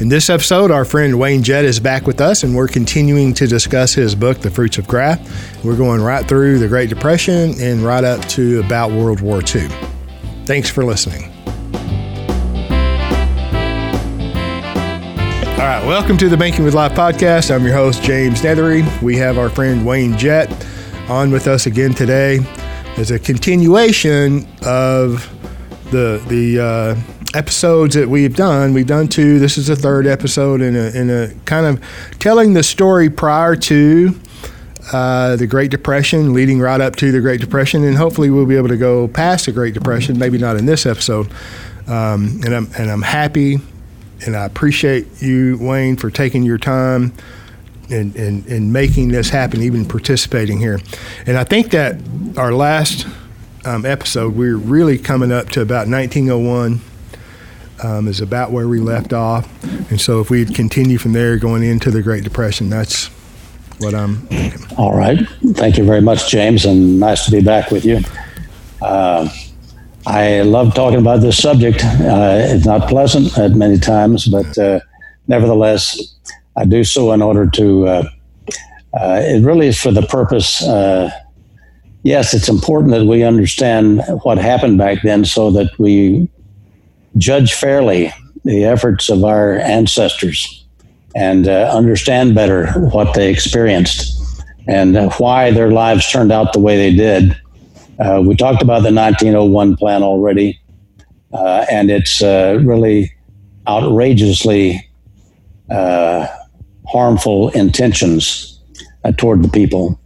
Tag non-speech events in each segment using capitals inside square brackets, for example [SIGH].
In this episode, our friend Wayne Jett is back with us, and we're continuing to discuss his book, The Fruits of Graft. We're going right through the Great Depression and right up to about World War II. Thanks for listening. All right, welcome to the Banking with Life podcast. I'm your host, James Neathery. We have our friend Wayne Jett on with us again today as a continuation of the the uh, episodes that we've done. We've done two. This is the third episode in a, in a kind of telling the story prior to uh, the Great Depression, leading right up to the Great Depression, and hopefully we'll be able to go past the Great Depression. Maybe not in this episode. Um, and I'm and I'm happy and I appreciate you, Wayne, for taking your time and, and, and making this happen, even participating here. And I think that our last um, episode, we're really coming up to about 1901. Um, is about where we left off, and so if we continue from there going into the Great Depression, that's what I'm thinking. All right, thank you very much, James, and nice to be back with you. Uh, I love talking about this subject. Uh, it's not pleasant at many times, but uh, nevertheless, I do so in order to. Uh, uh it really is for the purpose. Uh, yes, it's important that we understand what happened back then, so that we judge fairly the efforts of our ancestors and uh, understand better what they experienced and why their lives turned out the way they did uh, we talked about the 1901 plan already, uh, and it's uh, really outrageously uh, harmful intentions uh, toward the people,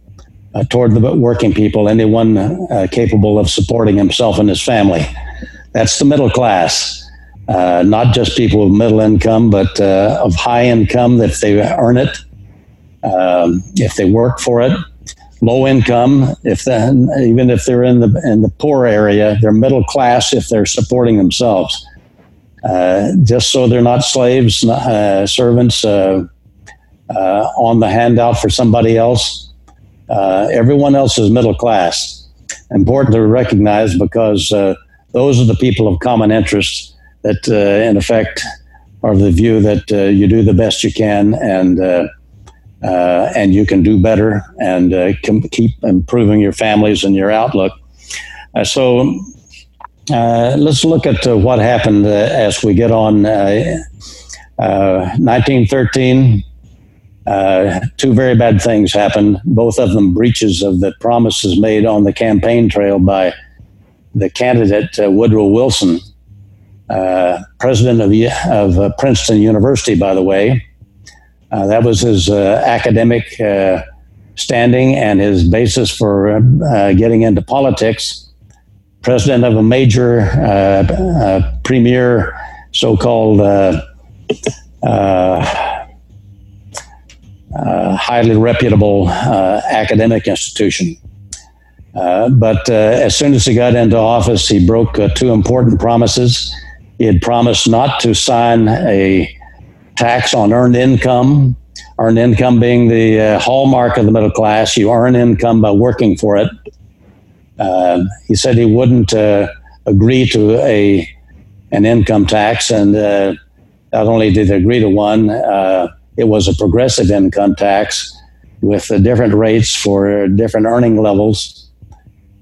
uh, toward the working people, anyone capable of supporting himself and his family. That's the middle class. Not just people with middle income, but of high income if they earn it, um, if they work for it, low income, if the, even if they're in the in the poor area, they're middle class if they're supporting themselves. Uh, just so they're not slaves, uh, servants uh, uh, on the handout for somebody else. Uh, everyone else is middle class. Important to recognize because uh, those are the people of common interest that, in effect, are the view that you do the best you can and uh, and you can do better and uh, keep improving your families and your outlook. Uh, so uh, let's look at uh, what happened uh, as we get on 1913. two very bad things happened, both of them breaches of the promises made on the campaign trail by the candidate Woodrow Wilson, president of, of Princeton University, by the way. Uh, that was his uh, academic uh, standing and his basis for uh, getting into politics. President of a major uh, premier, so called highly reputable academic institution. Uh, but uh, as soon as he got into office, he broke uh, two important promises. He had promised not to sign a tax on earned income, earned income being the uh, hallmark of the middle class. You earn income by working for it. Uh, he said he wouldn't uh, agree to a an income tax, and uh, not only did he agree to one, uh, it was a progressive income tax with different rates for different earning levels.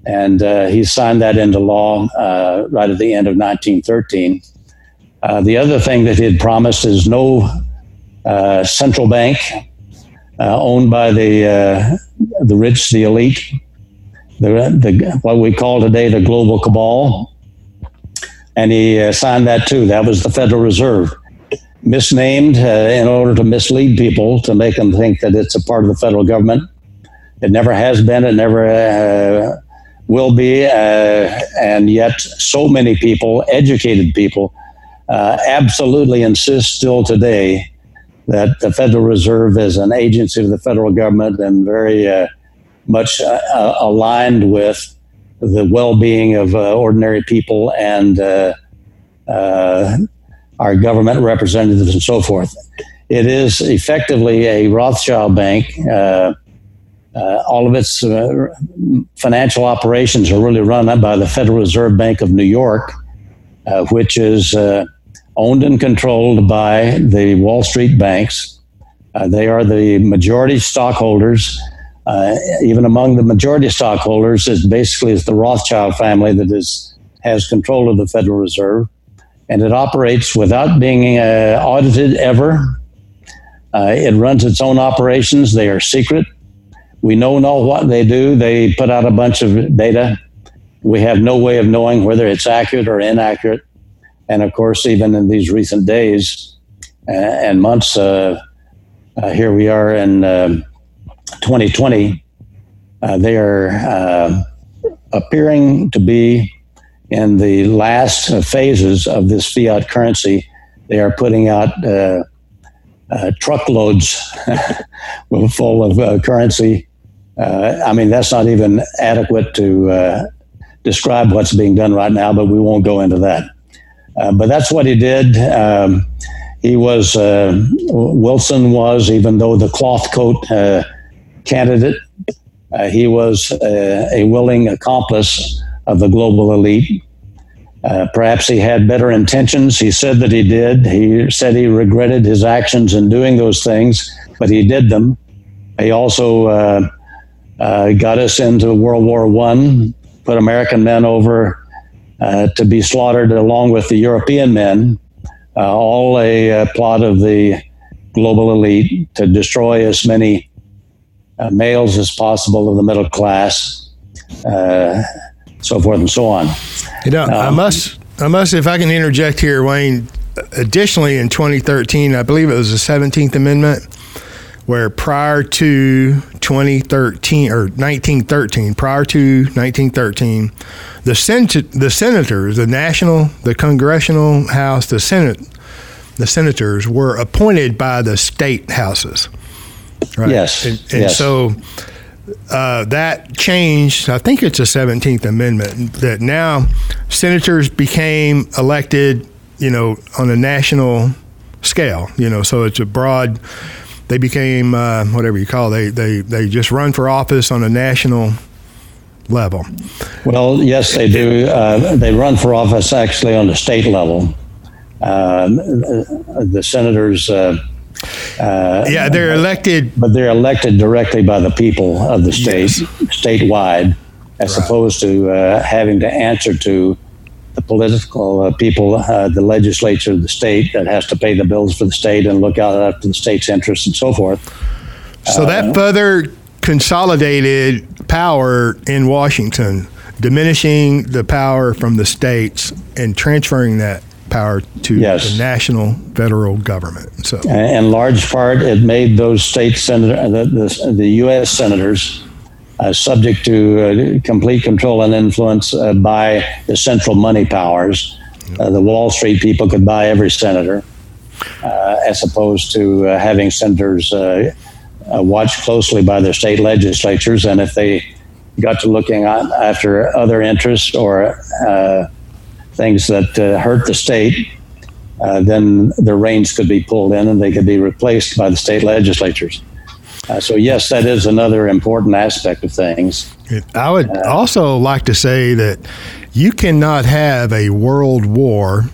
And he signed that into law right at the end of 1913. Uh, the other thing that he had promised is no uh, central bank uh, owned by the uh, the rich, the elite, the, the what we call today the global cabal, and he uh, signed that too. That was the Federal Reserve, misnamed in order to mislead people to make them think that it's a part of the federal government. It never has been. It never will be, and yet so many people, educated people uh, absolutely insist still today that the Federal Reserve is an agency of the federal government and very uh, much uh, uh aligned with the well-being of uh, ordinary people and uh, our government representatives and so forth. It is effectively a Rothschild bank. all of its financial operations are really run by the Federal Reserve Bank of New York, which is owned and controlled by the Wall Street banks. Uh, they are the majority stockholders. Uh, even among the majority stockholders, is basically it's the Rothschild family that is has control of the Federal Reserve, and it operates without being uh, audited ever. Uh, it runs its own operations. They are secret. We know know what they do. They put out a bunch of data. We have no way of knowing whether it's accurate or inaccurate. And of course, even in these recent days uh, and months, uh, uh, here we are in 2020. Uh, they are uh, appearing to be in the last phases of this fiat currency. They are putting out uh, truckloads [LAUGHS] full of currency. I mean, that's not even adequate to describe what's being done right now, but we won't go into that. Uh, but that's what he did. Um, he was, uh, Wilson was, even though the cloth coat uh, candidate, uh, he was uh, a willing accomplice of the global elite. Perhaps he had better intentions. He said that he did. He said he regretted his actions in doing those things, but he did them. He also got us into World War One, put American men over uh, to be slaughtered along with the European men, uh, all a, uh, plot of the global elite to destroy as many uh, males as possible of the middle class, uh, so forth and so on. You know, um, I must, I must, if I can interject here, Wayne. Additionally, in 2013, I believe it was the 17th Amendment where prior to 2013 or 1913, prior to 1913, the sen- the senators, the national, the congressional house, the senate, the senators were appointed by the state houses. Right? Yes. And, and yes. so uh, that changed. I think it's a 17th Amendment that now senators became elected, you know, on a national scale. You know, so it's a broad they became uh, whatever you call it, they they they just run for office on a national level. Well, yes, they do. Uh, they run for office actually on the state level. Um, the senators. Uh, uh, yeah, they're elected, but they're elected directly by the people of the state, yes. statewide, as right. opposed to uh, having to answer to the political uh, people, uh, the legislature of the state that has to pay the bills for the state and look out after the state's interests and so forth. So that uh, further consolidated power in Washington, diminishing the power from the states and transferring that power to yes. the national federal government. So, in large part, it made those state senator, the, the, the U.S. senators uh, subject to uh, complete control and influence uh, by the central money powers. Uh, the Wall Street people could buy every senator, uh, as opposed to uh, having senators watched closely by their state legislatures. And if they got to looking after other interests or things that hurt the state, then their reins could be pulled in and they could be replaced by the state legislatures. Uh, so, yes, that is another important aspect of things. I would uh, also like to say that you cannot have a world war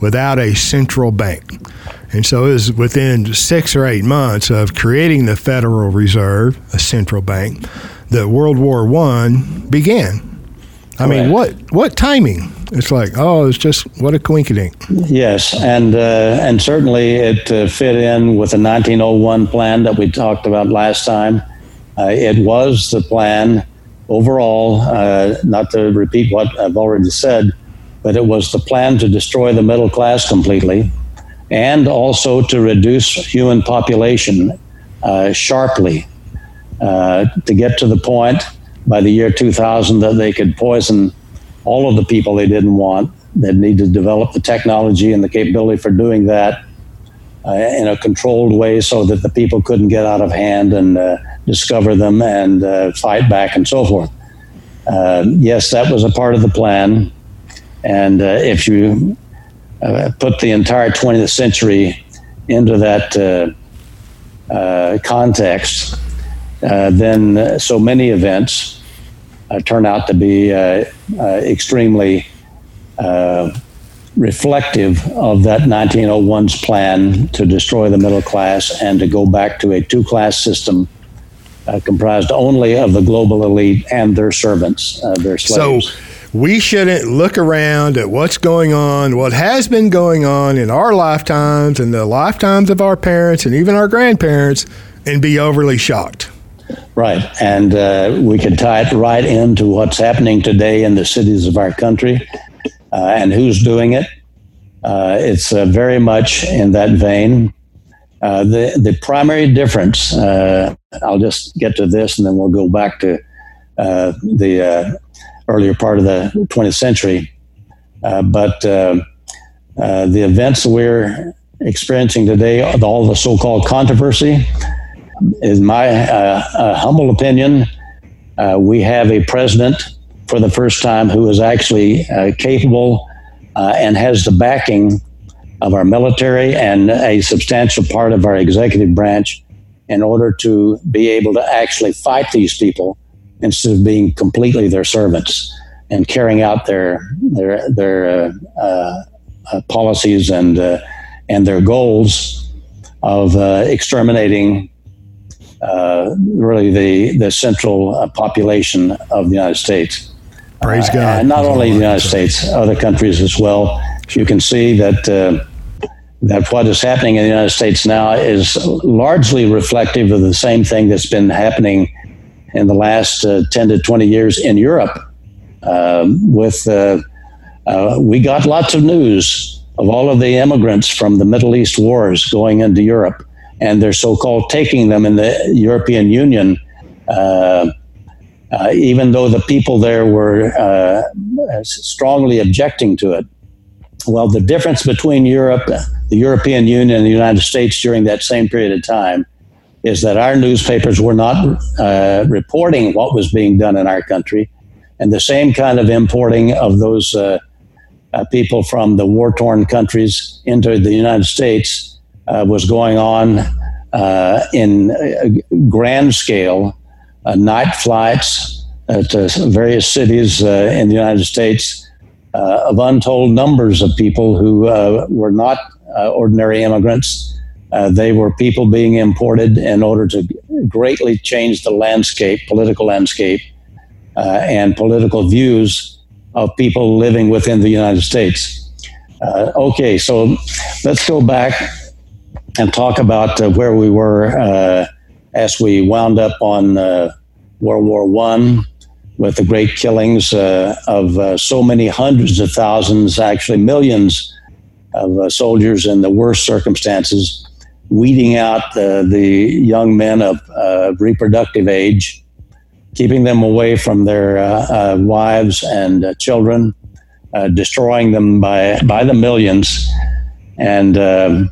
without a central bank. And so it was within six or eight months of creating the Federal Reserve, a central bank, that World War One began. I mean, what what timing? It's like, oh, it's just what a coincidence. Yes, and uh, and certainly it uh, fit in with the 1901 plan that we talked about last time. Uh, it was the plan overall. Uh, not to repeat what I've already said, but it was the plan to destroy the middle class completely, and also to reduce human population uh, sharply uh, to get to the point by the year 2000 that they could poison all of the people they didn't want. They'd need to develop the technology and the capability for doing that uh, in a controlled way so that the people couldn't get out of hand and uh, discover them and uh, fight back and so forth. Uh, yes, that was a part of the plan. And uh, if you uh, put the entire 20th century into that context, then so many events uh, turn out to be extremely reflective of that 1901's plan to destroy the middle class and to go back to a two class system uh, comprised only of the global elite and their servants, uh, their slaves. So we shouldn't look around at what's going on, what has been going on in our lifetimes and the lifetimes of our parents and even our grandparents, and be overly shocked. Right. And uh, we could tie it right into what's happening today in the cities of our country uh, and who's doing it. Uh, it's uh, very much in that vein. Uh, the, the primary difference, uh, I'll just get to this and then we'll go back to the earlier part of the 20th century. but the events we're experiencing today, all the so called controversy, in my uh, humble opinion, uh, we have a president for the first time who is actually uh, capable uh, and has the backing of our military and a substantial part of our executive branch in order to be able to actually fight these people instead of being completely their servants and carrying out their their their uh, uh, policies and and their goals of exterminating uh, really the the central uh, population of the United States. Praise God! And not only the United States, other countries as well. You can see that uh, that what is happening in the United States now is largely reflective of the same thing that's been happening in the last uh, 10 to 20 years in Europe. Um, with uh, uh, we got lots of news of all of the immigrants from the Middle East wars going into Europe and they're so-called taking them in the European Union, uh, uh, even though the people there were uh, strongly objecting to it. Well, the difference between Europe, the European Union, and the United States during that same period of time is that our newspapers were not uh, reporting what was being done in our country, and the same kind of importing of those uh, uh, people from the war-torn countries into the United States was going on uh, in grand scale, uh, night flights to various cities in the United States of untold numbers of people who were not ordinary immigrants. Uh, they were people being imported in order to greatly change the landscape, political landscape, uh, and political views of people living within the United States. Uh, okay, so let's go back and talk about uh, where we were uh, as we wound up on uh, World War One with the great killings uh, of uh, so many hundreds of thousands, actually millions of uh, soldiers in the worst circumstances, weeding out the young men of reproductive age, keeping them away from their wives and children, destroying them by by the millions, and um,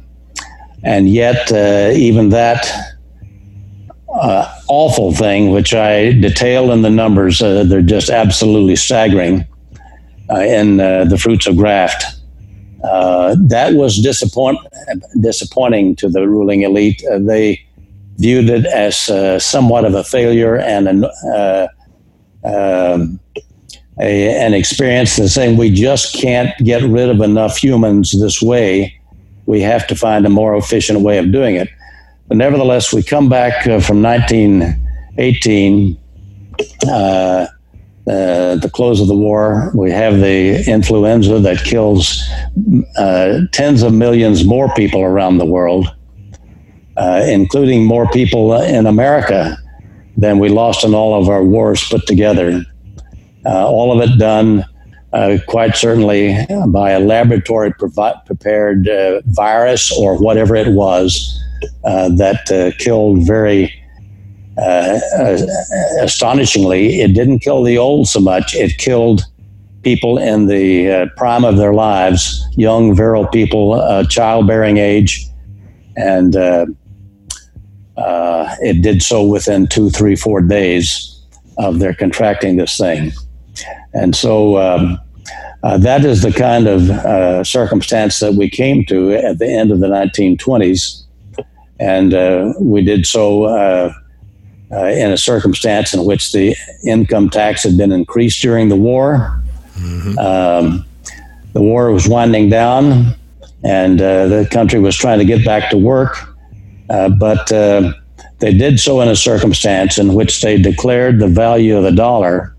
and yet, uh, even that uh, awful thing, which I detail in the numbers, uh, they're just absolutely staggering uh, in uh, the fruits of graft. Uh, that was disappoint- disappointing to the ruling elite. they viewed it as somewhat of a failure and an, um, a, an experience that's saying we just can't get rid of enough humans this way we have to find a more efficient way of doing it. But nevertheless, we come back uh, from 1918, uh, uh, the close of the war. We have the influenza that kills uh, tens of millions more people around the world, uh, including more people in America than we lost in all of our wars put together. Uh, all of it done uh, quite certainly by a laboratory provi- prepared uh, virus or whatever it was uh, that uh, killed very uh, uh, astonishingly. It didn't kill the old so much, it killed people in the prime of their lives, young, virile people, childbearing age. And it did so within two, three, four days of their contracting this thing. And so um, uh, that is the kind of uh, circumstance that we came to at the end of the 1920s. And uh, we did so uh, uh, in a circumstance in which the income tax had been increased during the war. Mm-hmm. Um, the war was winding down and uh, the country was trying to get back to work. Uh, but uh, they did so in a circumstance in which they declared the value of the dollar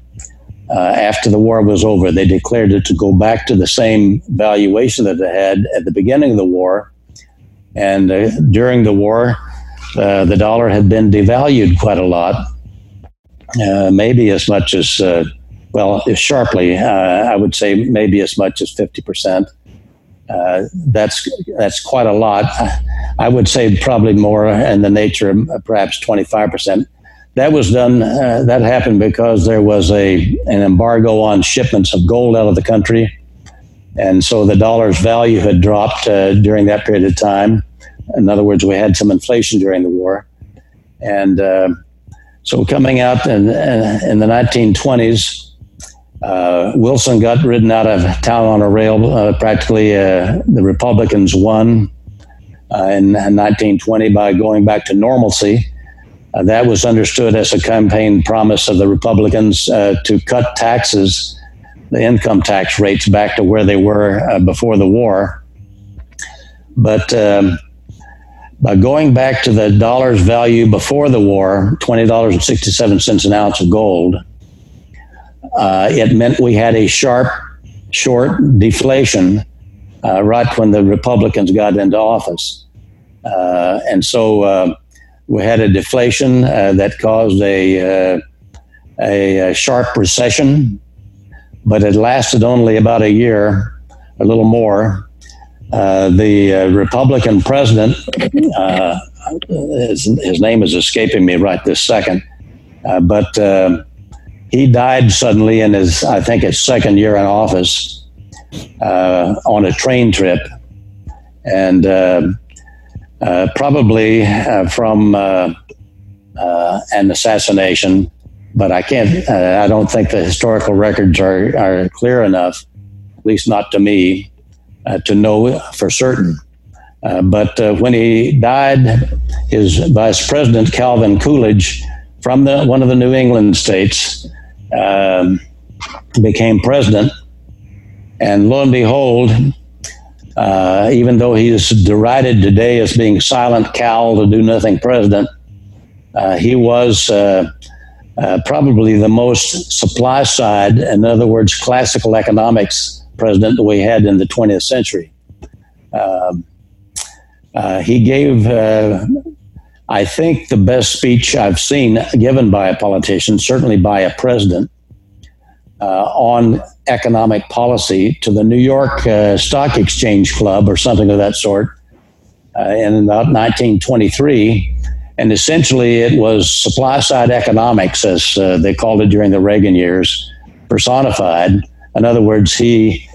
uh, after the war was over. They declared it to go back to the same valuation that it had at the beginning of the war. And uh, during the war, uh, the dollar had been devalued quite a lot, maybe as much as well, sharply, uh, I would say maybe as much as 50%. Uh, that's that's quite a lot. I would say probably more in the nature of perhaps 25%. That was done. Uh, that happened because there was a an embargo on shipments of gold out of the country, and so the dollar's value had dropped uh, during that period of time. In other words, we had some inflation during the war, and uh, so coming out in, in the 1920s, uh, Wilson got ridden out of town on a rail. Uh, practically, uh, the Republicans won uh, in, 1920 by going back to normalcy. Uh, that was understood as a campaign promise of the Republicans uh, to cut taxes, the income tax rates back to where they were before the war. But um, by going back to the dollar's value before the war, $20.67 an ounce of gold, uh, it meant we had a sharp, short deflation uh, right when the Republicans got into office. Uh, and so uh, we had a deflation uh, that caused a, uh, a, a, sharp recession, but it lasted only about a year, a little more. Uh, the uh, Republican president, his, his, name is escaping me right this second, but he died suddenly in his, I think, his second year in office uh, on a train trip, and uh, probably uh, from uh, uh, an assassination. But I can't. I don't think the historical records are, are clear enough, at least not to me, to know for certain. but when he died, his vice president Calvin Coolidge from the, one of the New England states um, became president. And lo and behold, uh, even though he is derided today as being silent Cal to do nothing president, uh, he was uh, uh probably the most supply side, in other words, classical economics president that we had in the 20th century. Um, uh, he gave uh, I think the best speech I've seen given by a politician, certainly by a president, on economic policy to the New York uh, Stock Exchange Club or something of that sort uh, in about 1923. And essentially, it was supply side economics, as uh, they called it during the Reagan years, personified. In other words, he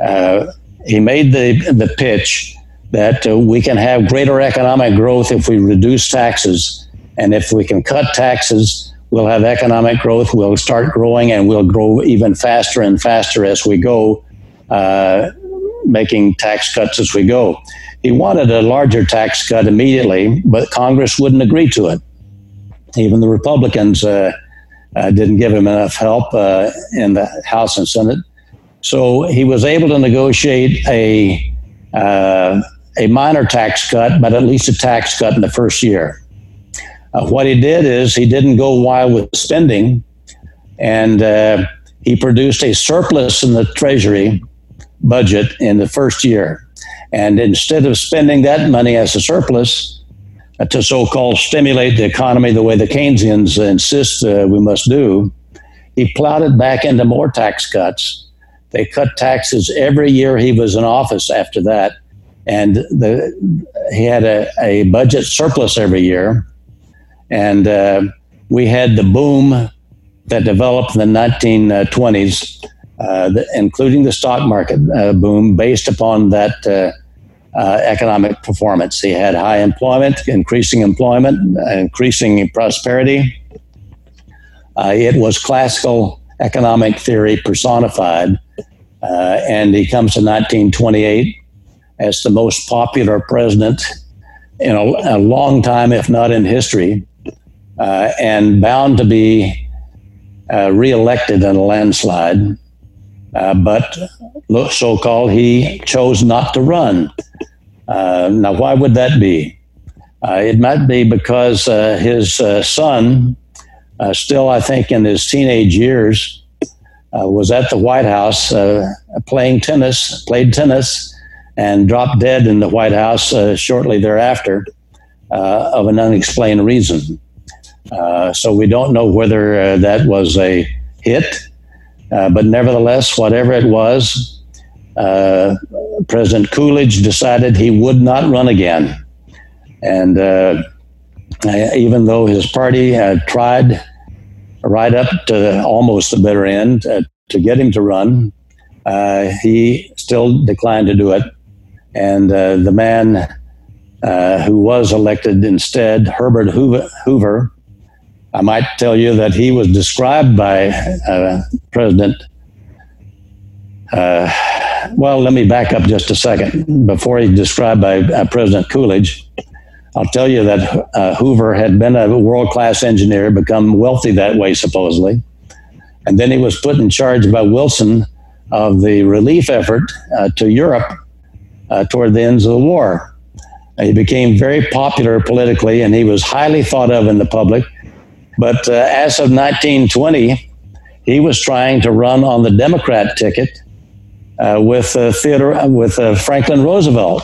uh, he made the the pitch that uh, we can have greater economic growth if we reduce taxes. And if we can cut taxes, we'll have economic growth, we'll start growing, and we'll grow even faster and faster as we go, uh, making tax cuts as we go. He wanted a larger tax cut immediately, but Congress wouldn't agree to it. Even the Republicans uh, uh, didn't give him enough help uh, in the House and Senate. So he was able to negotiate a uh, a minor tax cut, but at least a tax cut in the first year. Uh, what he did is he didn't go wild with spending, and uh, he produced a surplus in the Treasury budget in the first year. And instead of spending that money as a surplus uh, to so called stimulate the economy the way the Keynesians insist uh, we must do, he plowed it back into more tax cuts. They cut taxes every year he was in office after that and the, he had a, a budget surplus every year. And uh, we had the boom that developed in the 1920s, uh, the, including the stock market uh, boom, based upon that uh, uh, economic performance. He had high employment, increasing employment, increasing prosperity. Uh, it was classical economic theory personified. and he comes to 1928 as the most popular president in a, a long time, if not in history, uh, and bound to be uh, reelected in a landslide. uh, but so called he chose not to run. Uh, now, why would that be? Uh, it might be because uh, his son, still, I think, in his teenage years, was at the White House playing tennis, played tennis, and dropped dead in the White House shortly thereafter of an unexplained reason. So we don't know whether that was a hit uh, but nevertheless, whatever it was, uh, President Coolidge decided he would not run again. And uh, even though his party had tried right up to almost the bitter end uh, to get him to run, uh, he still declined to do it. And the man who was elected instead, Herbert Hoover, Hoover I might tell you that he was described by uh, President. Uh, well, let me back up just a second. Before he's described by uh, President Coolidge, I'll tell you that uh, Hoover had been a world class engineer, become wealthy that way, supposedly. And then he was put in charge by Wilson of the relief effort uh, to Europe uh, toward the ends of the war. He became very popular politically, and he was highly thought of in the public but uh, as of 1920, he was trying to run on the Democrat ticket uh, with uh, Theodore with uh, Franklin Roosevelt.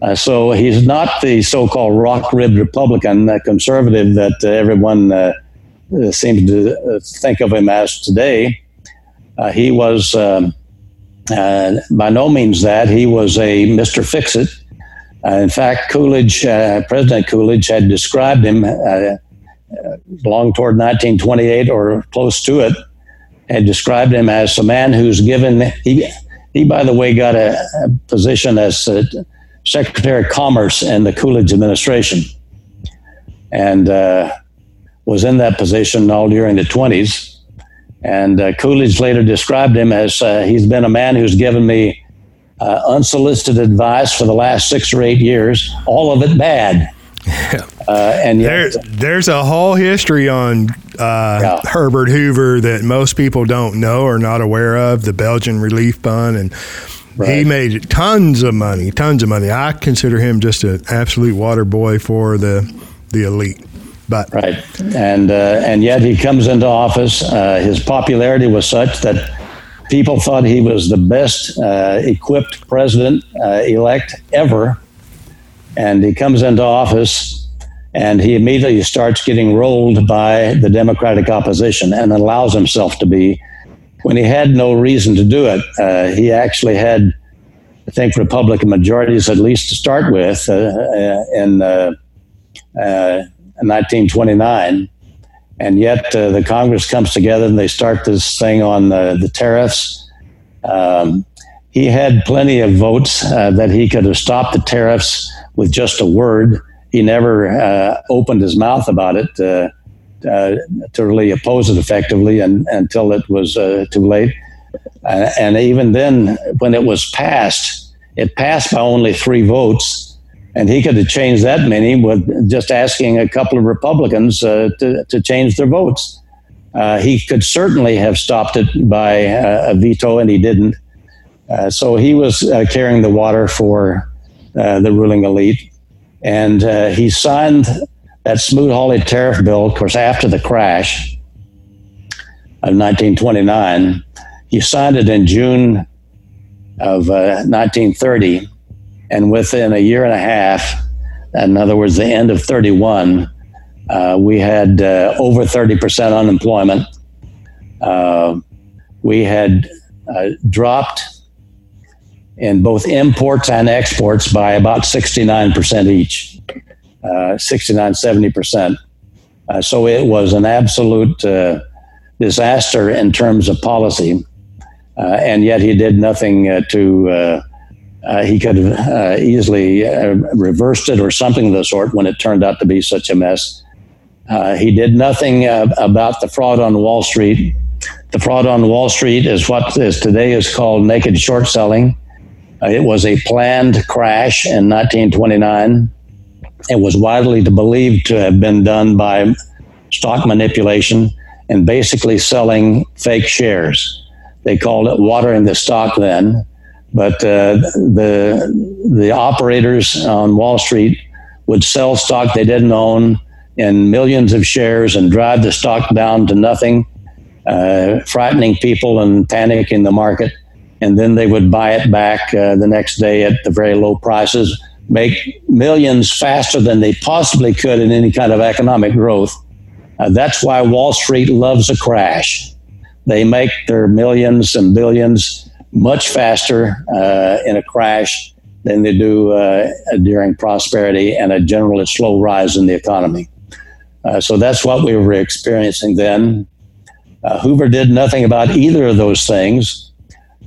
Uh, so he's not the so-called rock-ribbed Republican uh, conservative that everyone seems to think of him as today. he was um, by no means that. He was a Mr. Fix-It. in fact, Coolidge, President Coolidge, had described him long toward 1928 or close to it, had described him as a man who's given, he, he by the way, got a, a position as Secretary of Commerce in the Coolidge administration and uh, was in that position all during the 20s. And uh, Coolidge later described him as uh, he's been a man who's given me uh, unsolicited advice for the last six or eight years, all of it bad. Uh, and yet, there, there's a whole history on uh, yeah. Herbert Hoover that most people don't know or not aware of. The Belgian Relief Fund, and right. he made tons of money, tons of money. I consider him just an absolute water boy for the the elite. But right, and uh, and yet he comes into office. Uh, his popularity was such that people thought he was the best uh, equipped president uh, elect ever and he comes into office and he immediately starts getting rolled by the Democratic opposition and allows himself to be. When he had no reason to do it, uh, he actually had, I think, Republican majorities at least to start with uh, uh in 1929. Uh, and yet uh, the Congress comes together and they start this thing on the tariffs. Um, he had plenty of votes uh, that he could have stopped the tariffs with just a word. He never uh, opened his mouth about it uh, uh to really oppose it effectively and, until it was uh, too late. Uh, and even then, when it was passed, it passed by only three votes. And he could have changed that many with just asking a couple of Republicans to, to change their votes. he could certainly have stopped it by a veto, and he didn't. Uh, so he was uh, carrying the water for uh, the ruling elite. And uh, he signed that Smoot-Hawley tariff bill, of course, after the crash of 1929. He signed it in June of 1930. Uh, and within a year and a half, in other words, the end of 31, uh, we had uh, over 30% unemployment. we had dropped in both imports and exports by about 69% each, uh, 69, 70%. Uh, so it was an absolute uh, disaster in terms of policy. Uh, and yet he did nothing uh, to, uh, he could have easily reversed it or something of the sort when it turned out to be such a mess. he did nothing about the fraud on Wall Street. The fraud on Wall Street is what is today is called naked short selling. Uh, it was a planned crash in 1929. It was widely believed to have been done by stock manipulation and basically selling fake shares. they called it watering the stock then. But uh, the the operators on Wall Street would sell stock they didn't own in millions of shares and drive the stock down to nothing, uh, frightening people and panicking the market. And then they would buy it back uh, the next day at the very low prices, make millions faster than they possibly could in any kind of economic growth. Uh, that's why Wall Street loves a crash. They make their millions and billions much faster uh, in a crash than they do uh, during prosperity and a generally slow rise in the economy. Uh, so that's what we were experiencing then. Uh, Hoover did nothing about either of those things.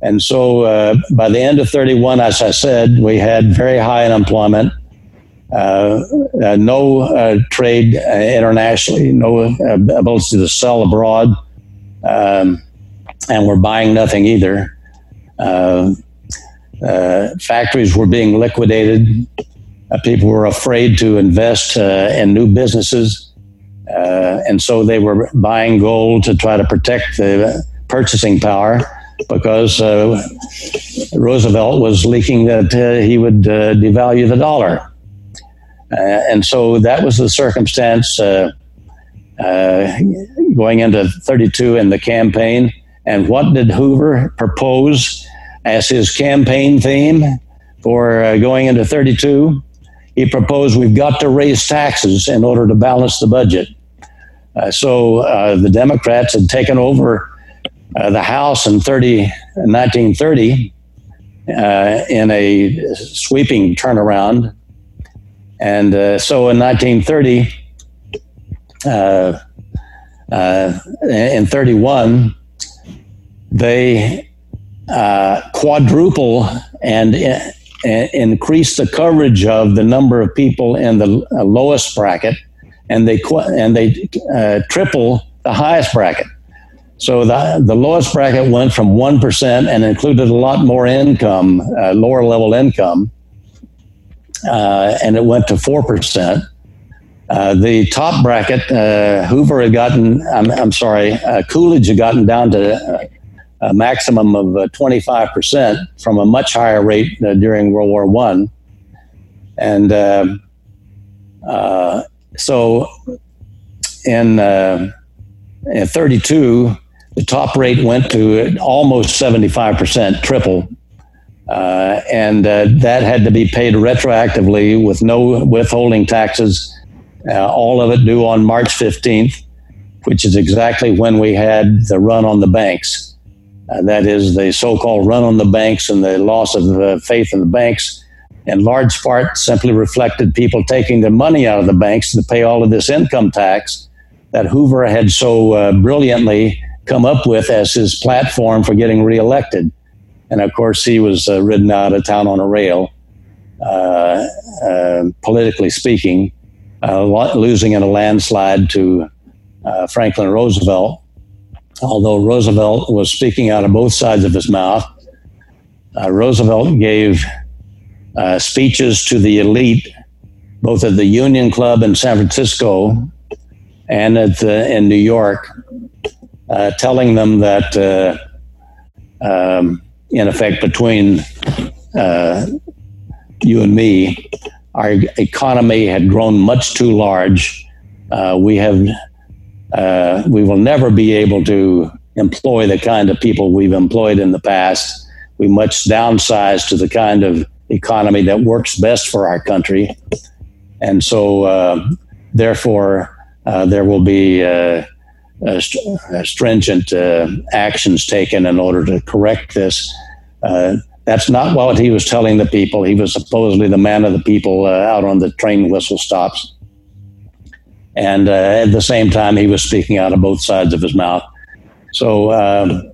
And so uh, by the end of 31, as I said, we had very high unemployment, uh, uh, no uh, trade internationally, no ability to sell abroad, um, and we're buying nothing either. factories were being liquidated. people were afraid to invest in new businesses. Uh, and so they were buying gold to try to protect the purchasing power because uh, Roosevelt was leaking that uh, he would uh, devalue the dollar. Uh, and so that was the circumstance uh, going into 32 in the campaign. And what did Hoover propose as his campaign theme for going into 32? He proposed we've got to raise taxes in order to balance the budget. Uh, so uh, the Democrats had taken over uh, the House in 30, 1930 uh, in a sweeping turnaround. And uh, so in 1930, uh, in 31, they quadruple and increase the coverage of the number of people in the lowest bracket and they and they uh, triple the highest bracket. So the the lowest bracket went from one percent and included a lot more income, uh, lower level income, uh, and it went to four percent. Uh, the top bracket, uh, Hoover had gotten, I'm, I'm sorry, uh, Coolidge had gotten down to a maximum of 25% from a much higher rate during World War One, and so in, uh, in 32, the top rate went to almost 75%, triple. Uh, and uh, that had to be paid retroactively with no withholding taxes, uh, all of it due on March 15th, which is exactly when we had the run on the banks. Uh, that is the so called run on the banks and the loss of faith in the banks in large part simply reflected people taking their money out of the banks to pay all of this income tax that Hoover had so uh, brilliantly come up with as his platform for getting reelected. And of course, he was uh, ridden out of town on a rail, uh, uh politically speaking, uh, losing in a landslide to uh, Franklin Roosevelt. Although Roosevelt was speaking out of both sides of his mouth, Roosevelt gave uh, speeches to the elite, both at the Union Club in San Francisco and at the, in New York, uh, telling them that, uh, um, in effect, between uh, you and me, our economy had grown much too large. Uh, we have, uh, we will never be able to employ the kind of people we've employed in the past. We must downsize to the kind of economy that works best for our country. And so, uh, therefore, there will be uh, stringent uh, actions taken in order to correct this. Uh, that's not what he was telling the people. He was supposedly the man of the people uh, out on the train whistle stops. And at the same time, he was speaking out of both sides of his mouth. So, um,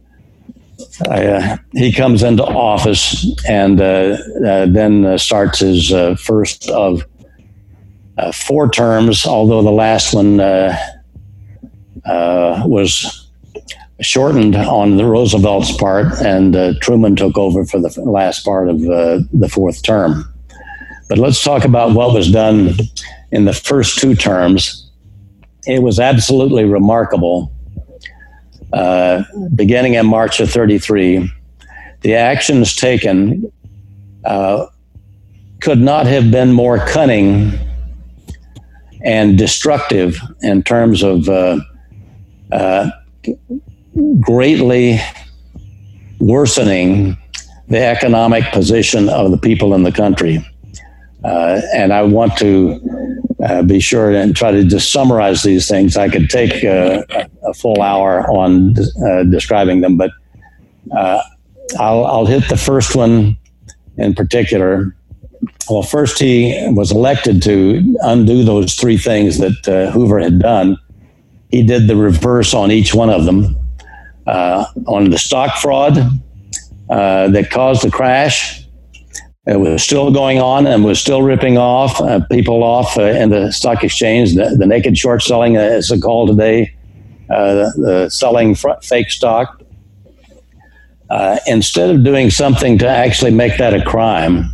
uh, he comes into office and uh, uh, then uh, starts his uh, first of uh, four terms, although the last one was shortened on the Roosevelt's part, and Truman took over for the last part of the fourth term. But let's talk about what was done in the first two terms. It was absolutely remarkable uh, beginning in March of 33, the actions taken uh, could not have been more cunning and destructive in terms of uh, greatly worsening the economic position of the people in the country. Uh, and I want to uh, be sure and try to just summarize these things. I could take uh, a full hour on uh, describing them, but uh, I'll, I'll hit the first one in particular. Well, first, he was elected to undo those three things that uh, Hoover had done. He did the reverse on each one of them. on the stock fraud that caused the crash, it was still going on and was still ripping off uh, people off uh, in the stock exchange. The, the naked short selling, uh, as it's called today, uh, the, the, selling fr- fake stock. Uh, instead of doing something to actually make that a crime,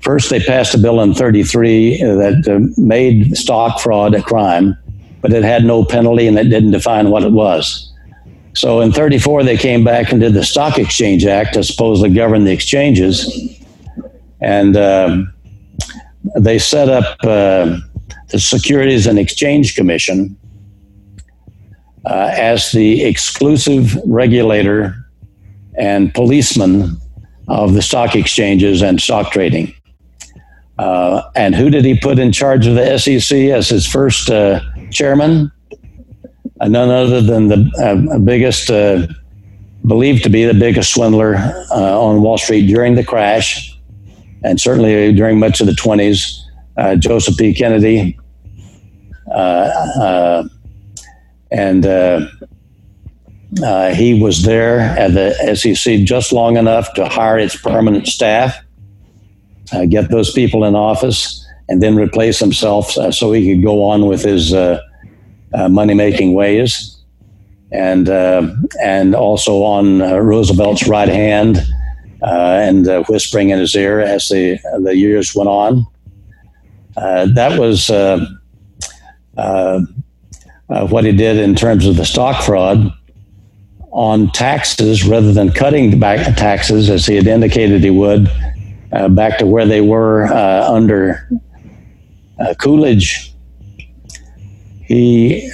first they passed a bill in 33 that uh, made stock fraud a crime, but it had no penalty and it didn't define what it was. So in 34, they came back and did the Stock Exchange Act to supposedly govern the exchanges and um, they set up uh, the Securities and Exchange Commission uh, as the exclusive regulator and policeman of the stock exchanges and stock trading. Uh, and who did he put in charge of the SEC as his first uh, chairman? Uh, none other than the uh, biggest, believed to be the biggest swindler on Wall Street during the crash, and certainly during much of the 20s, uh, Joseph P. Kennedy. Uh, uh, and uh, he was there at the SEC just long enough to hire its permanent staff, Uh, get those people in office, and then replace himself uh, so he could go on with his uh, money making ways. And, and also on Roosevelt's right hand, uh, and uh, whispering in his ear as the, the years went on. Uh, that was what he did in terms of the stock fraud on taxes rather than cutting back taxes as he had indicated he would uh, back to where they were uh, under uh, Coolidge. He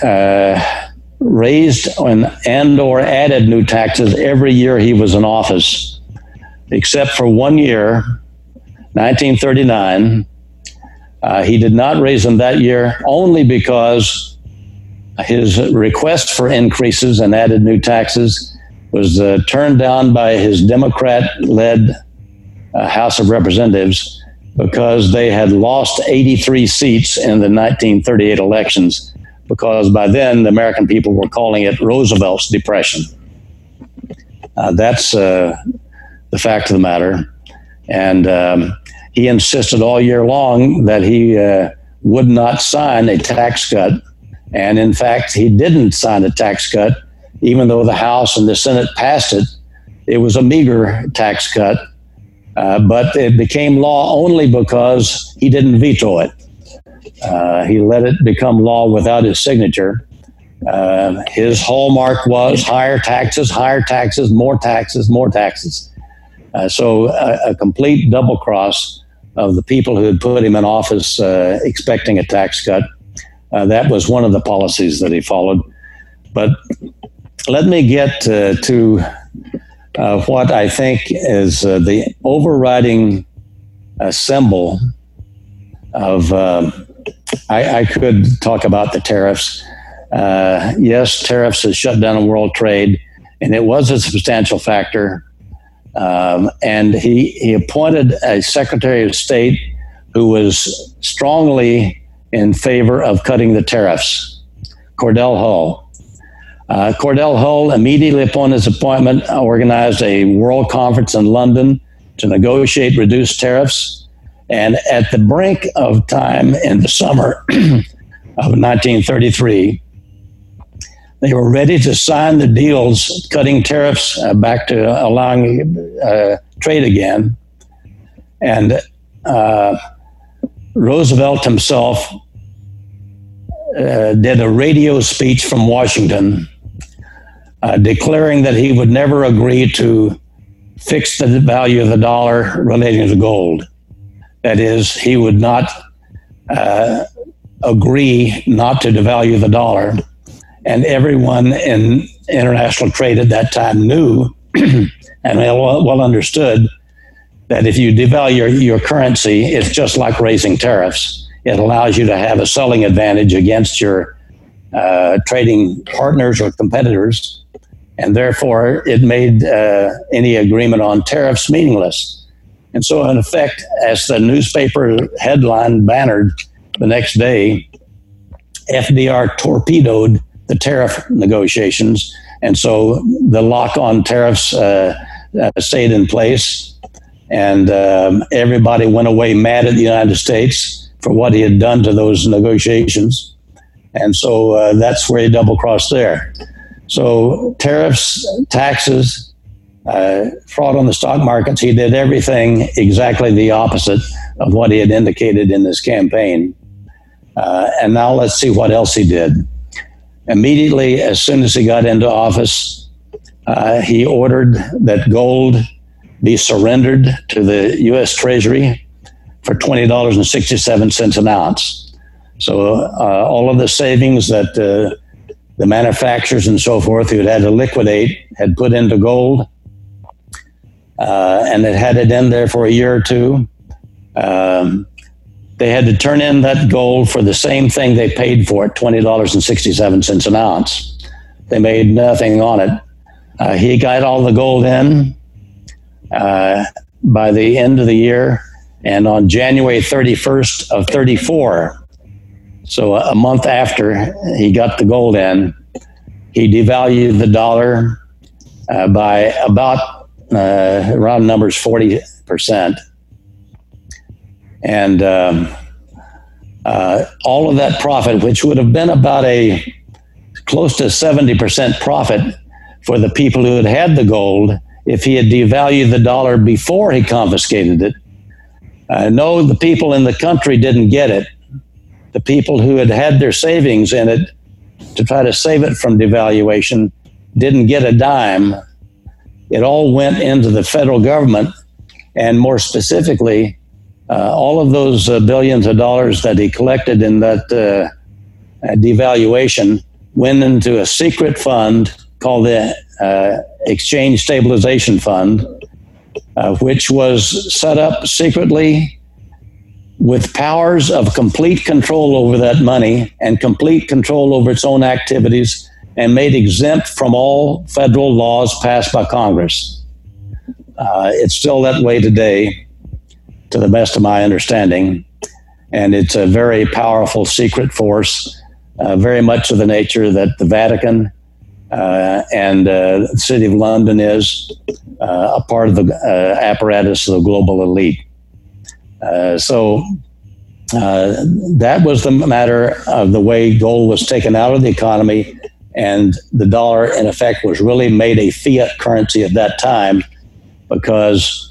raised and, and or added new taxes every year he was in office except for one year, 1939. Uh, he did not raise them that year only because his request for increases and added new taxes was uh, turned down by his Democrat led uh, House of Representatives because they had lost 83 seats in the 1938 elections because by then the American people were calling it Roosevelt's Depression. Uh, that's uh, the fact of the matter. And um, he insisted all year long that he uh, would not sign a tax cut. And in fact, he didn't sign a tax cut, even though the House and the Senate passed it. It was a meager tax cut, uh, but it became law only because he didn't veto it. Uh, he let it become law without his signature. Uh, his hallmark was higher taxes, higher taxes, more taxes, more taxes. Uh, so a, a, complete double cross of the people who had put him in office uh, expecting a tax cut. That was one of the policies that he followed. But let me get to uh, what I think is uh, the overriding symbol of. Um, I, I, could talk about the tariffs. yes, tariffs has shut down world trade, and it was a substantial factor um, and he, he appointed a Secretary of State who was strongly in favor of cutting the tariffs, Cordell Hull. Uh, Cordell Hull, immediately upon his appointment, organized a world conference in London to negotiate reduced tariffs. And at the brink of time in the summer [CLEARS THROAT] of 1933, they were ready to sign the deals, cutting tariffs uh, back to allowing uh, trade again. And uh, Roosevelt himself uh, did a radio speech from Washington uh, declaring that he would never agree to fix the value of the dollar relating to gold. That is, he would not uh, agree not to devalue the dollar. And everyone in international trade at that time knew [CLEARS THROAT] and well, well understood that if you devalue your, your currency, it's just like raising tariffs. It allows you to have a selling advantage against your uh, trading partners or competitors, and therefore it made uh, any agreement on tariffs meaningless. And so, in effect, as the newspaper headline bannered the next day, FDR torpedoed the tariff negotiations, and so the lock on tariffs uh, uh, stayed in place and um, everybody went away mad at the United States for what he had done to those negotiations. And so uh, that's where he double crossed there. So tariffs, taxes, uh, fraud on the stock markets, he did everything exactly the opposite of what he had indicated in this campaign. Uh, and now let's see what else he did. Immediately, as soon as he got into office, uh, he ordered that gold be surrendered to the U.S. Treasury for $20.67 an ounce. So uh, all of the savings that uh, the manufacturers and so forth who had had to liquidate had put into gold, uh, and it had it in there for a year or two. Um, they had to turn in that gold for the same thing they paid for it, $20.67 an ounce. They made nothing on it. Uh, he got all the gold in, uh, by the end of the year. And on January 31st of 34, so a month after he got the gold in, he devalued the dollar uh, by about uh, around numbers 40%. And um, uh, all of that profit, which would have been about a close to 70% profit for the people who had had the gold, if he had devalued the dollar before he confiscated it. Uh, no, the people in the country didn't get it. The people who had had their savings in it to try to save it from devaluation didn't get a dime. It all went into the federal government, and more specifically, uh, all of those uh, billions of dollars that he collected in that uh, devaluation went into a secret fund called the uh, Exchange Stabilization Fund, uh, which was set up secretly with powers of complete control over that money and complete control over its own activities and made exempt from all federal laws passed by Congress. Uh, it's still that way today, to the best of my understanding. And it's a very powerful secret force, uh, very much of the nature that the Vatican uh, and uh, the City of London is uh, a part of the uh, apparatus of the global elite. Uh, so uh, that was the matter of the way gold was taken out of the economy, and the dollar, in effect, was really made a fiat currency at that time because.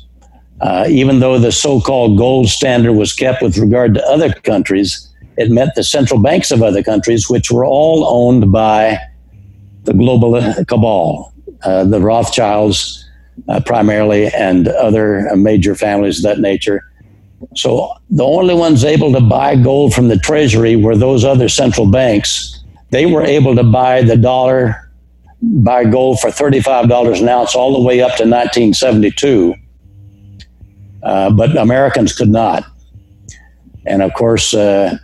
even though the so-called gold standard was kept with regard to other countries, it meant the central banks of other countries, which were all owned by the global cabal, uh, the Rothschilds uh, primarily, and other major families of that nature. So the only ones able to buy gold from the Treasury were those other central banks. They were able to buy the dollar, buy gold for $35 an ounce all the way up to 1972. Uh, but Americans could not. And of course, uh,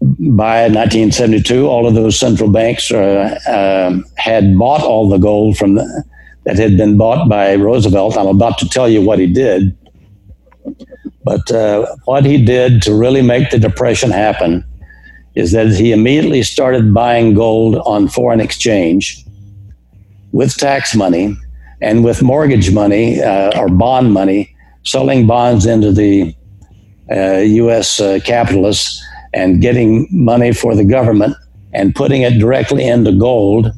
by 1972, all of those central banks uh, um, had bought all the gold from the, that had been bought by Roosevelt. I'm about to tell you what he did. But uh, what he did to really make the Depression happen is that he immediately started buying gold on foreign exchange with tax money and with mortgage money uh, or bond money, selling bonds into the U.S. Uh, uh, capitalists and getting money for the government and putting it directly into gold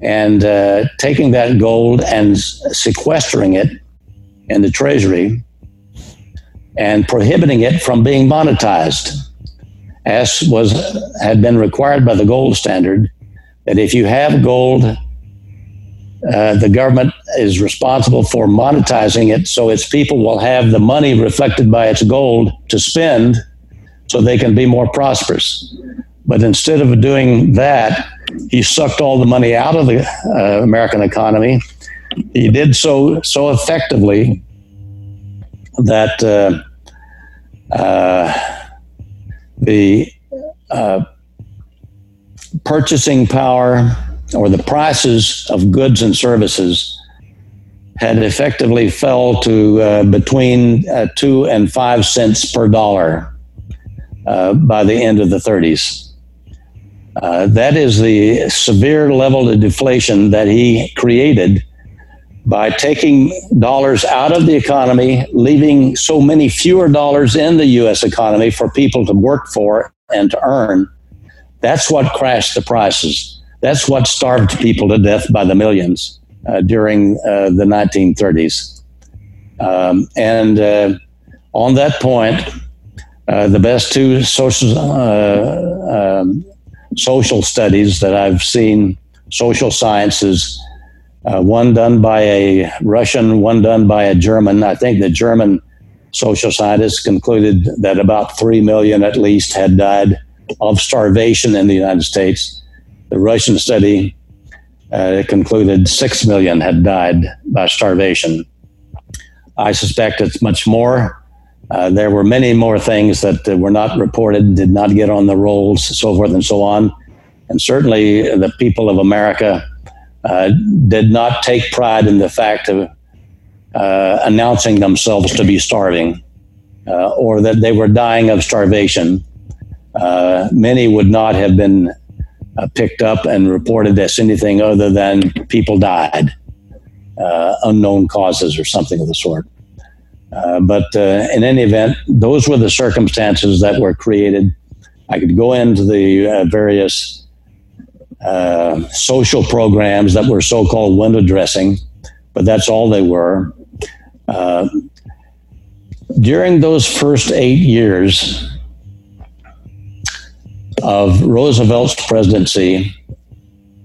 and uh, taking that gold and sequestering it in the treasury and prohibiting it from being monetized as was had been required by the gold standard that if you have gold uh, the government is responsible for monetizing it so its people will have the money reflected by its gold to spend so they can be more prosperous. But instead of doing that, he sucked all the money out of the uh, American economy. He did so so effectively that uh, uh, the uh, purchasing power or the prices of goods and services had effectively fell to uh, between uh, two and five cents per dollar by the end of the 30s. Uh, that is the severe level of deflation that he created by taking dollars out of the economy, leaving so many fewer dollars in the U.S. economy for people to work for and to earn. That's what crashed the prices. That's what starved people to death by the millions uh, during uh, the 1930s. Um, and uh, on that point, uh, the best two social uh, um, social studies that I've seen, social sciences, uh, one done by a Russian, one done by a German. I think the German social scientists concluded that about 3 million at least had died of starvation in the United States. The Russian study uh, concluded 6 million had died by starvation. I suspect it's much more. Uh, there were many more things that uh, were not reported, did not get on the rolls, so forth and so on. And certainly the people of America uh, did not take pride in the fact of uh, announcing themselves to be starving uh, or that they were dying of starvation. Uh, many would not have been uh, picked up and reported as anything other than people died, uh, unknown causes or something of the sort. but in any event, those were the circumstances that were created. I could go into the various uh, social programs that were so called window dressing, but that's all they were. Uh, during those first eight years of Roosevelt's presidency,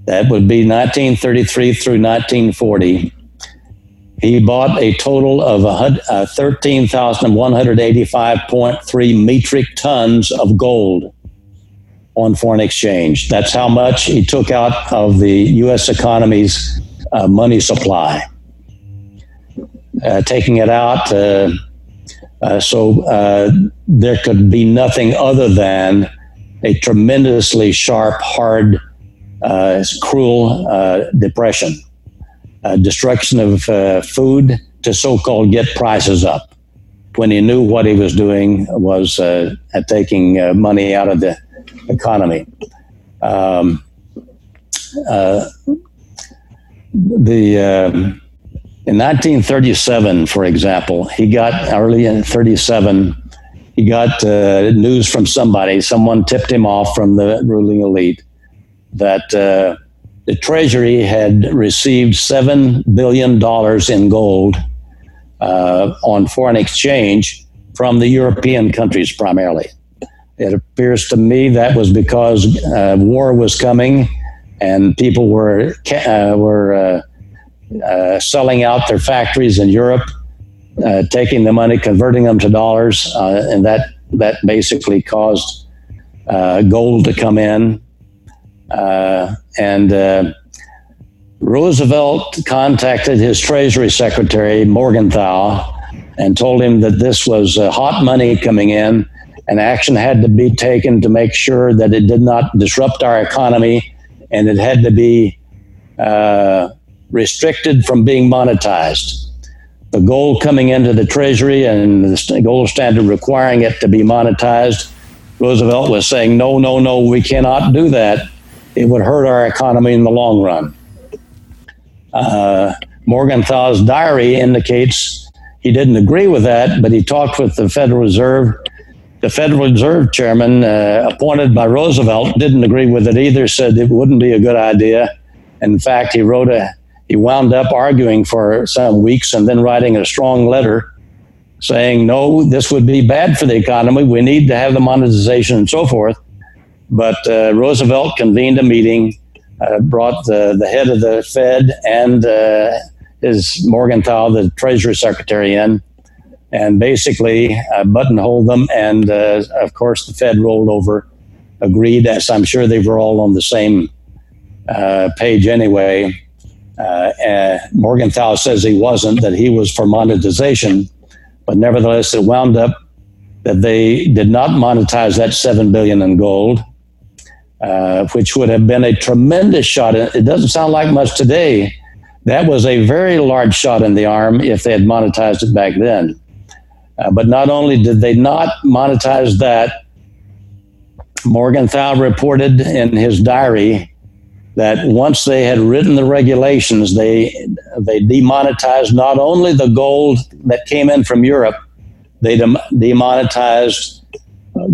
that would be 1933 through 1940, he bought a total of uh, 13,185.3 metric tons of gold on foreign exchange. That's how much he took out of the U.S. economy's uh, money supply. Uh, taking it out, uh, uh so uh, there could be nothing other than a tremendously sharp, hard, uh, cruel depression, destruction of food to so-called get prices up. When he knew what he was doing was taking money out of the economy. Um, uh, the uh, in 1937, for example, he got early in 37. He got uh, news from somebody. Someone tipped him off from the ruling elite that uh, the Treasury had received seven billion dollars in gold uh, on foreign exchange from the European countries primarily. It appears to me that was because uh, war was coming, and people were uh, were uh, uh, selling out their factories in Europe, uh, taking the money, converting them to dollars, uh, and that that basically caused gold to come in. and Roosevelt contacted his Treasury Secretary Morgenthau and told him that this was hot money coming in and action had to be taken to make sure that it did not disrupt our economy and it had to be uh, restricted from being monetized. The gold coming into the Treasury and the gold standard requiring it to be monetized, Roosevelt was saying, no, no, no, we cannot do that. It would hurt our economy in the long run. Uh, Morgenthau's diary indicates he didn't agree with that, but he talked with the Federal Reserve the Federal Reserve chairman, uh, appointed by Roosevelt, didn't agree with it either, said it wouldn't be a good idea. In fact, he wrote a, he wound up arguing for some weeks and then writing a strong letter saying, no, this would be bad for the economy. We need to have the monetization and so forth. But uh, Roosevelt convened a meeting uh, brought the, the head of the Fed and uh, his Morgenthau, the Treasury Secretary, in and basically uh, buttonholed them. And uh, of course, the Fed rolled over, agreed, as I'm sure they were all on the same uh, page anyway. Uh, Morgenthau says he wasn't, that he was for monetization, but nevertheless, it wound up that they did not monetize that seven billion in gold uh, which would have been a tremendous shot. It doesn't sound like much today. That was a very large shot in the arm if they had monetized it back then. Uh, but not only did they not monetize that, Morgenthau reported in his diary that once they had written the regulations, they they demonetized not only the gold that came in from Europe, they demonetized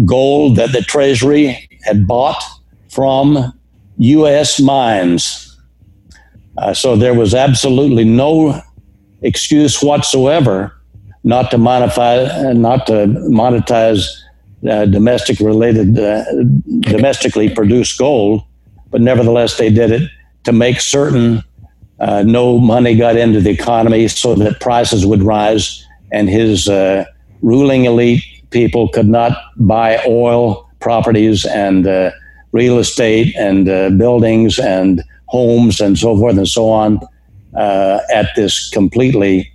gold that the Treasury had bought from U.S. mines. Uh, so there was absolutely no excuse whatsoever not to monetize, not to monetize uh, domestic related, uh, domestically produced gold, but nevertheless they did it to make certain uh, no money got into the economy so that prices would rise and his uh, ruling elite people could not buy oil properties and uh, real estate and uh, buildings and homes and so forth and so on uh, at this completely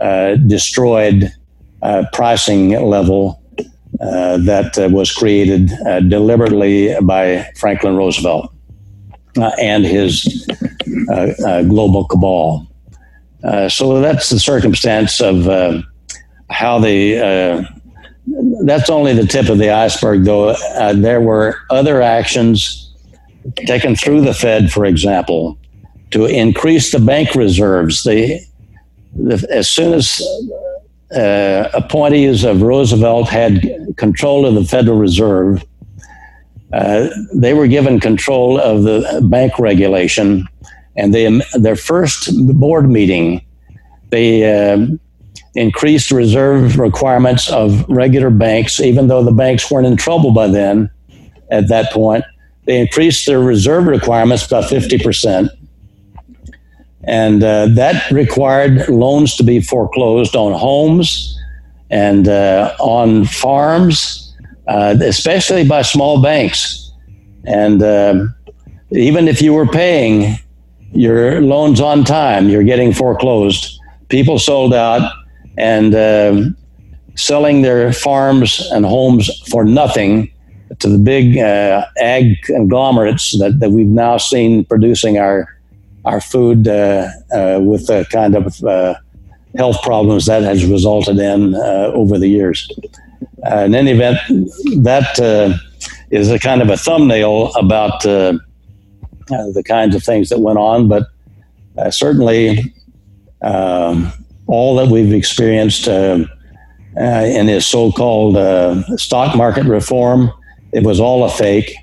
uh, destroyed uh, pricing level uh, that uh, was created deliberately by Franklin Roosevelt and his global cabal. so that's the circumstance of how they that's only the tip of the iceberg, though. Uh, there were other actions taken through the Fed, for example, to increase the bank reserves. They, the, as soon as uh, appointees of Roosevelt had control of the Federal Reserve, uh, they were given control of the bank regulation. And they, their first board meeting, they uh, increased reserve requirements of regular banks, even though the banks weren't in trouble by then at that point. They increased their reserve requirements by 50%. And uh, that required loans to be foreclosed on homes and uh, on farms, uh, especially by small banks. And um, even if you were paying your loans on time, you're getting foreclosed. People sold out and um, selling their farms and homes for nothing to the big uh, ag conglomerates that, that we've now seen producing our our food uh, uh, with the kind of uh, health problems that has resulted in over the years. In any event, that is a kind of a thumbnail about the kinds of things that went on, but certainly um, all that we've experienced uh, in his so-called uh, stock market reform, it was all a fake.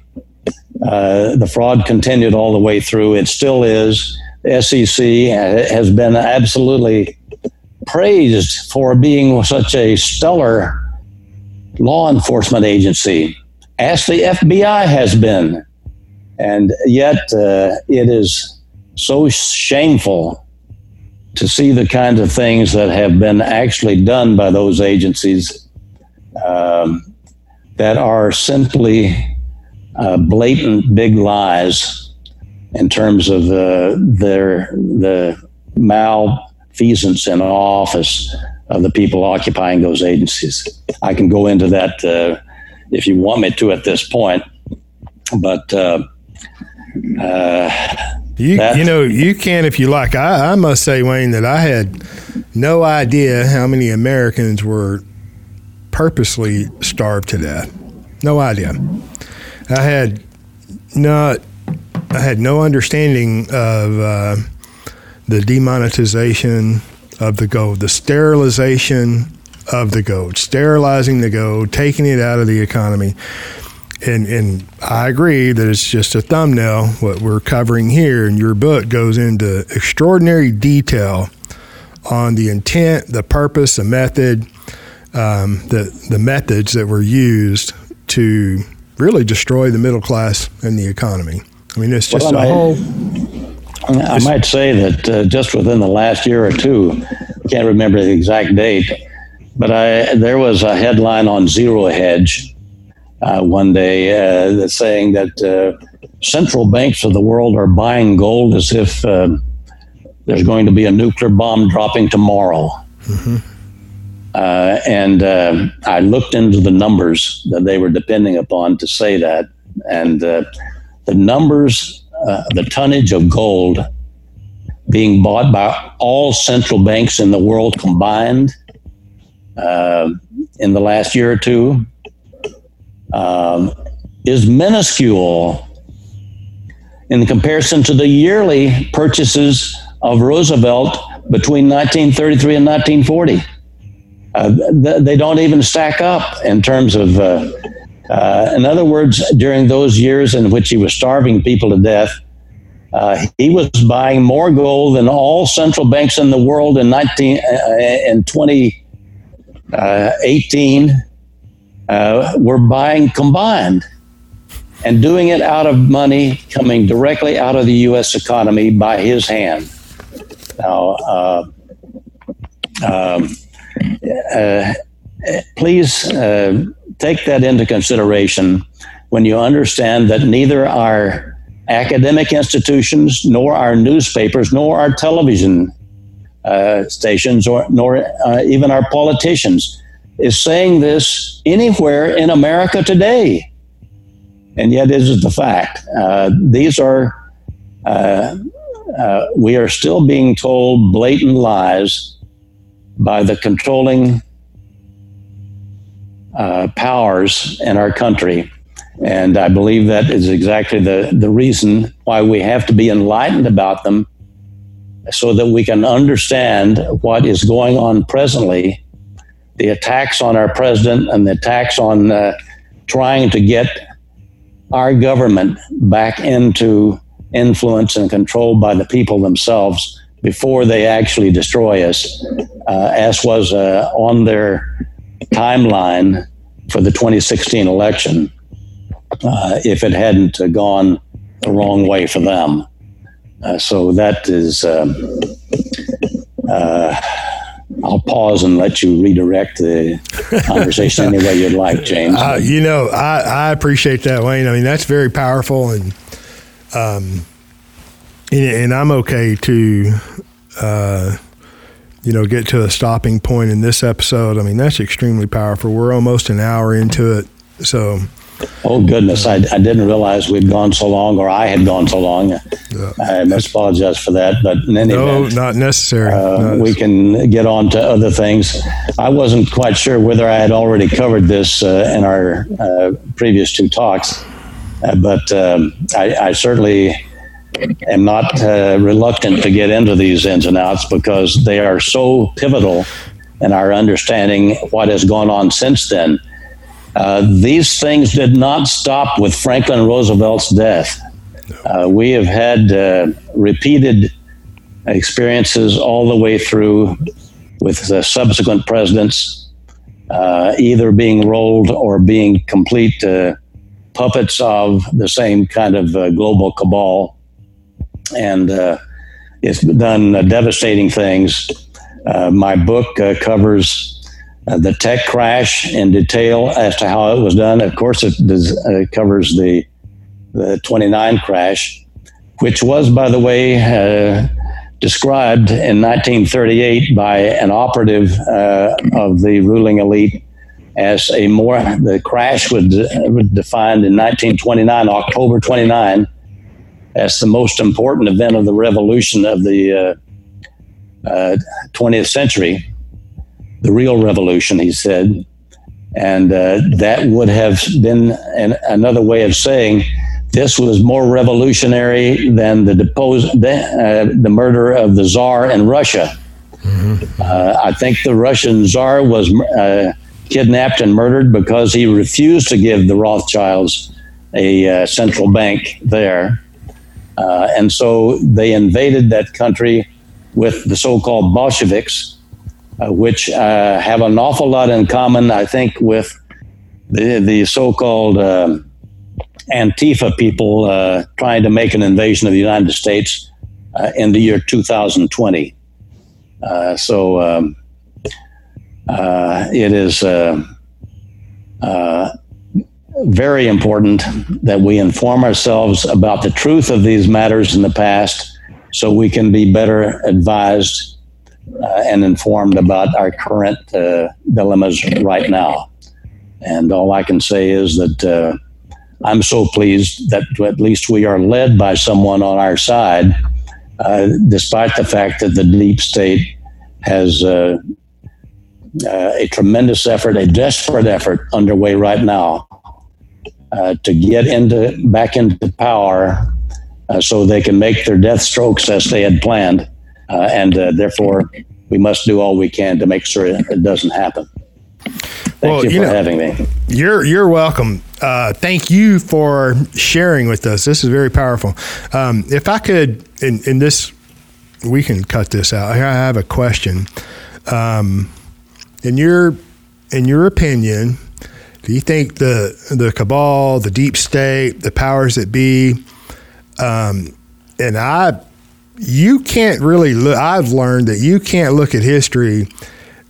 Uh, the fraud continued all the way through. It still is. The SEC has been absolutely praised for being such a stellar law enforcement agency, as the FBI has been. And yet, uh, it is so shameful to see the kinds of things that have been actually done by those agencies um, that are simply uh, blatant big lies in terms of uh, their the malfeasance in office of the people occupying those agencies. I can go into that uh, if you want me to at this point, but uh, uh, you you know you can if you like. I, I must say, Wayne, that I had no idea how many Americans were purposely starved to death. No idea. I had not. I had no understanding of uh, the demonetization of the gold, the sterilization of the gold, sterilizing the gold, taking it out of the economy and and I agree that it's just a thumbnail. What we're covering here and your book goes into extraordinary detail on the intent, the purpose, the method, um, the the methods that were used to really destroy the middle class and the economy. I mean, it's just well, a whole. I might say that uh, just within the last year or two, I can't remember the exact date, but I there was a headline on Zero Hedge uh, one day uh, that's saying that uh, central banks of the world are buying gold as if uh, there's going to be a nuclear bomb dropping tomorrow. Mm-hmm. Uh, and uh, I looked into the numbers that they were depending upon to say that, and uh, the numbers, uh, the tonnage of gold being bought by all central banks in the world combined uh, in the last year or two um, is minuscule in comparison to the yearly purchases of Roosevelt between 1933 and 1940. Uh, they don't even stack up in terms of, uh, uh, in other words, during those years in which he was starving people to death, uh, he was buying more gold than all central banks in the world in 19 uh, in 2018 uh, were buying combined and doing it out of money coming directly out of the U.S. economy by his hand. Now, um, uh, please uh, take that into consideration when you understand that neither our academic institutions, nor our newspapers, nor our television uh, stations, or nor uh, even our politicians is saying this anywhere in America today. And yet, this is the fact. Uh, these are uh, uh, we are still being told blatant lies by the controlling uh, powers in our country. And I believe that is exactly the, the reason why we have to be enlightened about them so that we can understand what is going on presently. The attacks on our president and the attacks on uh, trying to get our government back into influence and control by the people themselves before they actually destroy us, uh, as was uh, on their timeline for the 2016 election, uh, if it hadn't gone the wrong way for them. Uh, so that is. Um, uh, I'll pause and let you redirect the [LAUGHS] conversation any way you'd like, James. Uh, you know, I, I appreciate that, Wayne. I mean, that's very powerful, and um, and, I'm okay to, uh, you know, get to a stopping point in this episode. I mean, that's extremely powerful. We're almost an hour into it, so. Oh goodness! I, I didn't realize we'd gone so long, or I had gone so long. Yeah. I must apologize for that. But in any no, event, not necessary. Uh, not we can get on to other things. I wasn't quite sure whether I had already covered this uh, in our uh, previous two talks, uh, but um, I, I certainly am not uh, reluctant to get into these ins and outs because they are so pivotal in our understanding what has gone on since then. Uh, these things did not stop with Franklin Roosevelt's death. Uh, we have had uh, repeated experiences all the way through with the subsequent presidents uh, either being rolled or being complete uh, puppets of the same kind of global cabal and uh, it's done uh, devastating things. Uh, my book uh, covers uh, the tech crash in detail as to how it was done. Of course, it does, uh, covers the the 29 crash, which was, by the way, described in 1938 by an operative of the ruling elite as a more the crash was, was defined in 1929 october 29 as the most important event of the revolution of the uh, uh, 20th century, the real revolution, he said. And uh, that would have been an, another way of saying this was more revolutionary than the depose, the, uh, the murder of the czar in Russia. Mm-hmm. Uh, I think the Russian czar was uh, kidnapped and murdered because he refused to give the Rothschilds a central bank there uh, and so they invaded that country with the so called Bolsheviks, uh, which uh, have an awful lot in common, I think, with the, the so called um, Antifa people uh, trying to make an invasion of the United States uh, in the year 2020. Uh, so um, it is uh, very important that we inform ourselves about the truth of these matters in the past so we can be better advised uh, and informed about our current uh, dilemmas right now. And all I can say is that uh, I'm so pleased that at least we are led by someone on our side, uh, despite the fact that the deep state has uh, uh, a tremendous effort, a desperate effort underway right now uh, to get into back into power uh, so they can make their death strokes as they had planned. Uh, and uh, therefore, we must do all we can to make sure it doesn't happen. Thank well, you for you know, having me. You're you're welcome. Uh, thank you for sharing with us. This is very powerful. Um, if I could, in, in this, we can cut this out. I have a question. Um, in your in your opinion, do you think the the cabal, the deep state, the powers that be, um, and I, you can't really look. I've learned that you can't look at history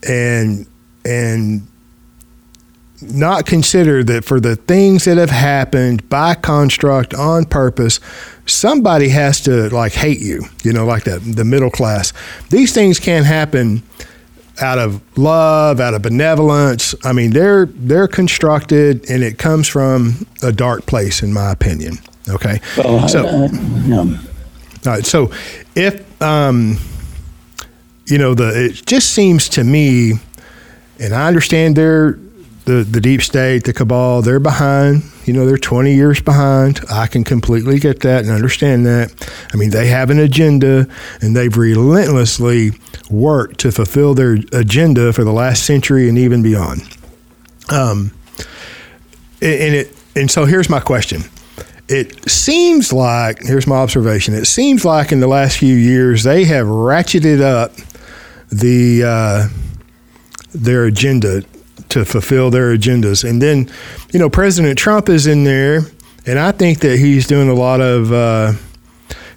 and and not consider that for the things that have happened by construct on purpose, somebody has to like hate you. You know, like the the middle class. These things can't happen out of love, out of benevolence. I mean, they're they're constructed, and it comes from a dark place, in my opinion. Okay, well, so uh, no. all right. So if um, you know the, it just seems to me, and I understand they're the the deep state, the cabal, they're behind. You know, they're 20 years behind. I can completely get that and understand that. I mean, they have an agenda and they've relentlessly worked to fulfill their agenda for the last century and even beyond. Um, and it and so here's my question. It seems like here's my observation. It seems like in the last few years they have ratcheted up the uh, their agenda to fulfill their agendas. And then, you know, President Trump is in there, and I think that he's doing a lot of uh,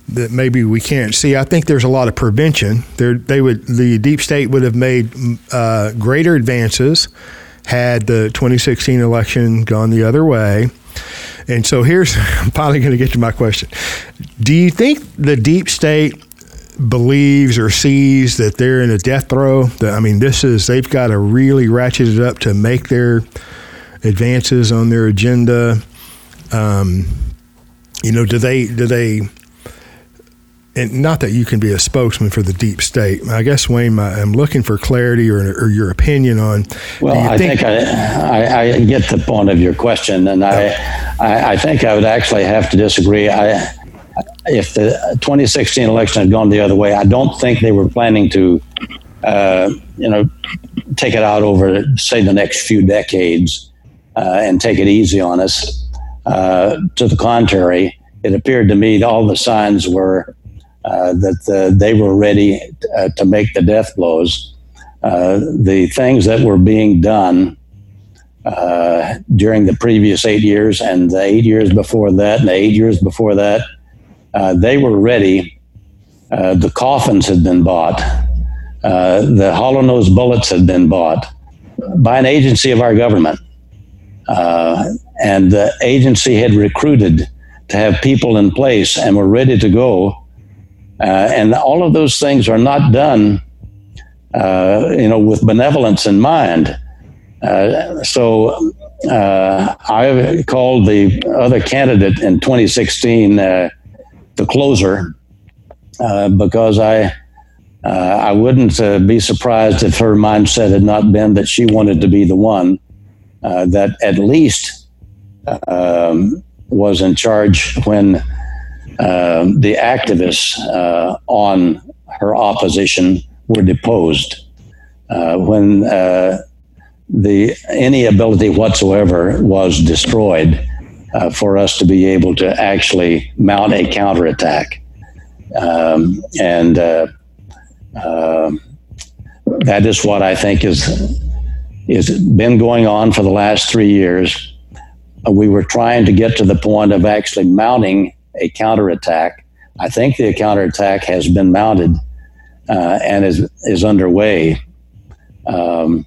that maybe we can't see. I think there's a lot of prevention. There, they would the deep state would have made uh, greater advances had the 2016 election gone the other way. And so here's [LAUGHS] I'm finally going to get to my question. Do you think the deep state believes or sees that they're in a death throe. I mean, this is they've got to really ratchet it up to make their advances on their agenda. Um, you know, do they do they? And not that you can be a spokesman for the deep state. I guess Wayne, I'm looking for clarity or, or, your opinion on. Well, I think, think I, I, I, get the point of your question, and I, I, I think I would actually have to disagree. I if the 2016 election had gone the other way, I don't think they were planning to, uh, you know, take it out over, say, the next few decades uh, and take it easy on us. Uh, to the contrary, it appeared to me all the signs were uh, that they were ready uh, to make the death blows. Uh, the things that were being done during the previous eight years and the eight years before that and the eight years before that uh, they were ready. Uh, the coffins had been bought. Uh, the hollow nose bullets had been bought by an agency of our government. Uh, and the agency had recruited to have people in place and were ready to go. Uh, and all of those things are not done, you know, with benevolence in mind. so I called the other candidate in 2016 the closer uh, because I uh, I wouldn't uh, be surprised if her mindset had not been that she wanted to be the one uh, that at least um, was in charge when um, the activists uh, on her opposition were deposed. Uh, when the any ability whatsoever was destroyed uh, for us to be able to actually mount a counterattack. Um, and uh, uh, that is what I think is is been going on for the last three years. we were trying to get to the point of actually mounting a counterattack. I think the counterattack has been mounted uh, and is, is underway. Um,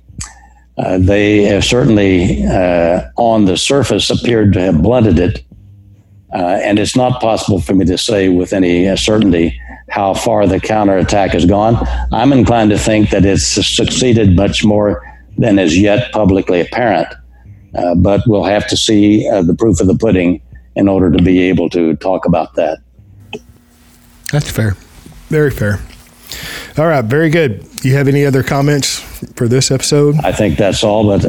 uh, they have certainly, uh, on the surface, appeared to have blunted it. Uh, and it's not possible for me to say with any certainty how far the counterattack has gone. I'm inclined to think that it's succeeded much more than is yet publicly apparent. Uh, but we'll have to see uh, the proof of the pudding in order to be able to talk about that. That's fair. Very fair. All right, very good. You have any other comments for this episode? I think that's all, but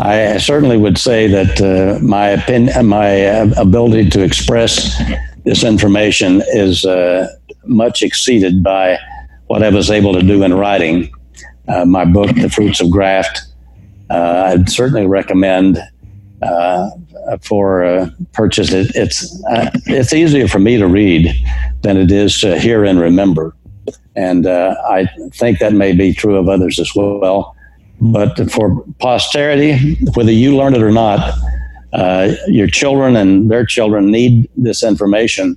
I certainly would say that uh, my opinion, my uh, ability to express this information is uh, much exceeded by what I was able to do in writing uh, my book, The Fruits of Graft. Uh, I'd certainly recommend uh, for purchase. It, it's it's easier for me to read than it is to hear and remember. And uh, I think that may be true of others as well. But for posterity, whether you learn it or not, uh, your children and their children need this information.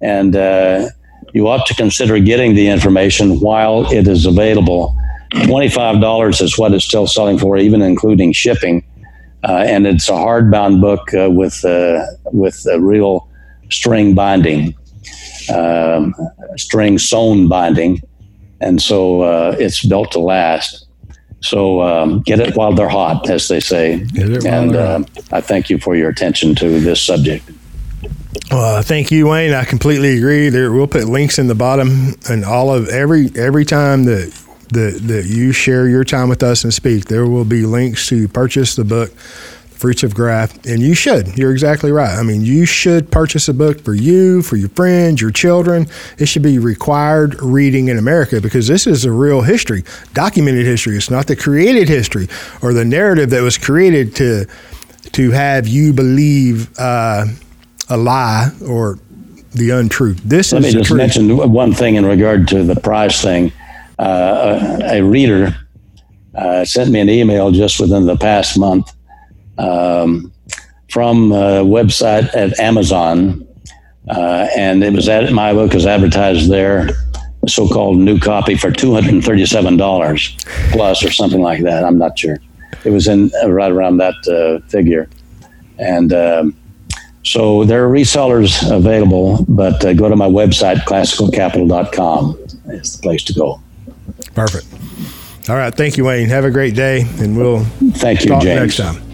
And uh, you ought to consider getting the information while it is available. $25 is what it's still selling for, even including shipping. Uh, and it's a hardbound book uh, with, uh, with real string binding um, string sewn binding, and so uh, it's built to last. So um, get it while they're hot, as they say. and uh, I thank you for your attention to this subject. Uh, thank you, Wayne. I completely agree. There, we'll put links in the bottom, and all of every every time that that that you share your time with us and speak, there will be links to purchase the book Fruits of Graft, and you should. You're exactly right. I mean, you should purchase a book for you, for your friends, your children. It should be required reading in America because this is a real history, documented history. It's not the created history or the narrative that was created to to have you believe uh, a lie or the untruth. This Let is me just truth. mention one thing in regard to the price thing. Uh, a, a, reader uh, sent me an email just within the past month um, from a website at Amazon, uh, and it was at my book was advertised there, so-called new copy for two hundred and thirty-seven dollars plus or something like that. I'm not sure. It was in uh, right around that uh, figure, and. Um, so there are resellers available, but uh, go to my website, classicalcapital.com. It's the place to go. Perfect. All right. Thank you, Wayne. Have a great day, and we'll thank you, talk James. next time.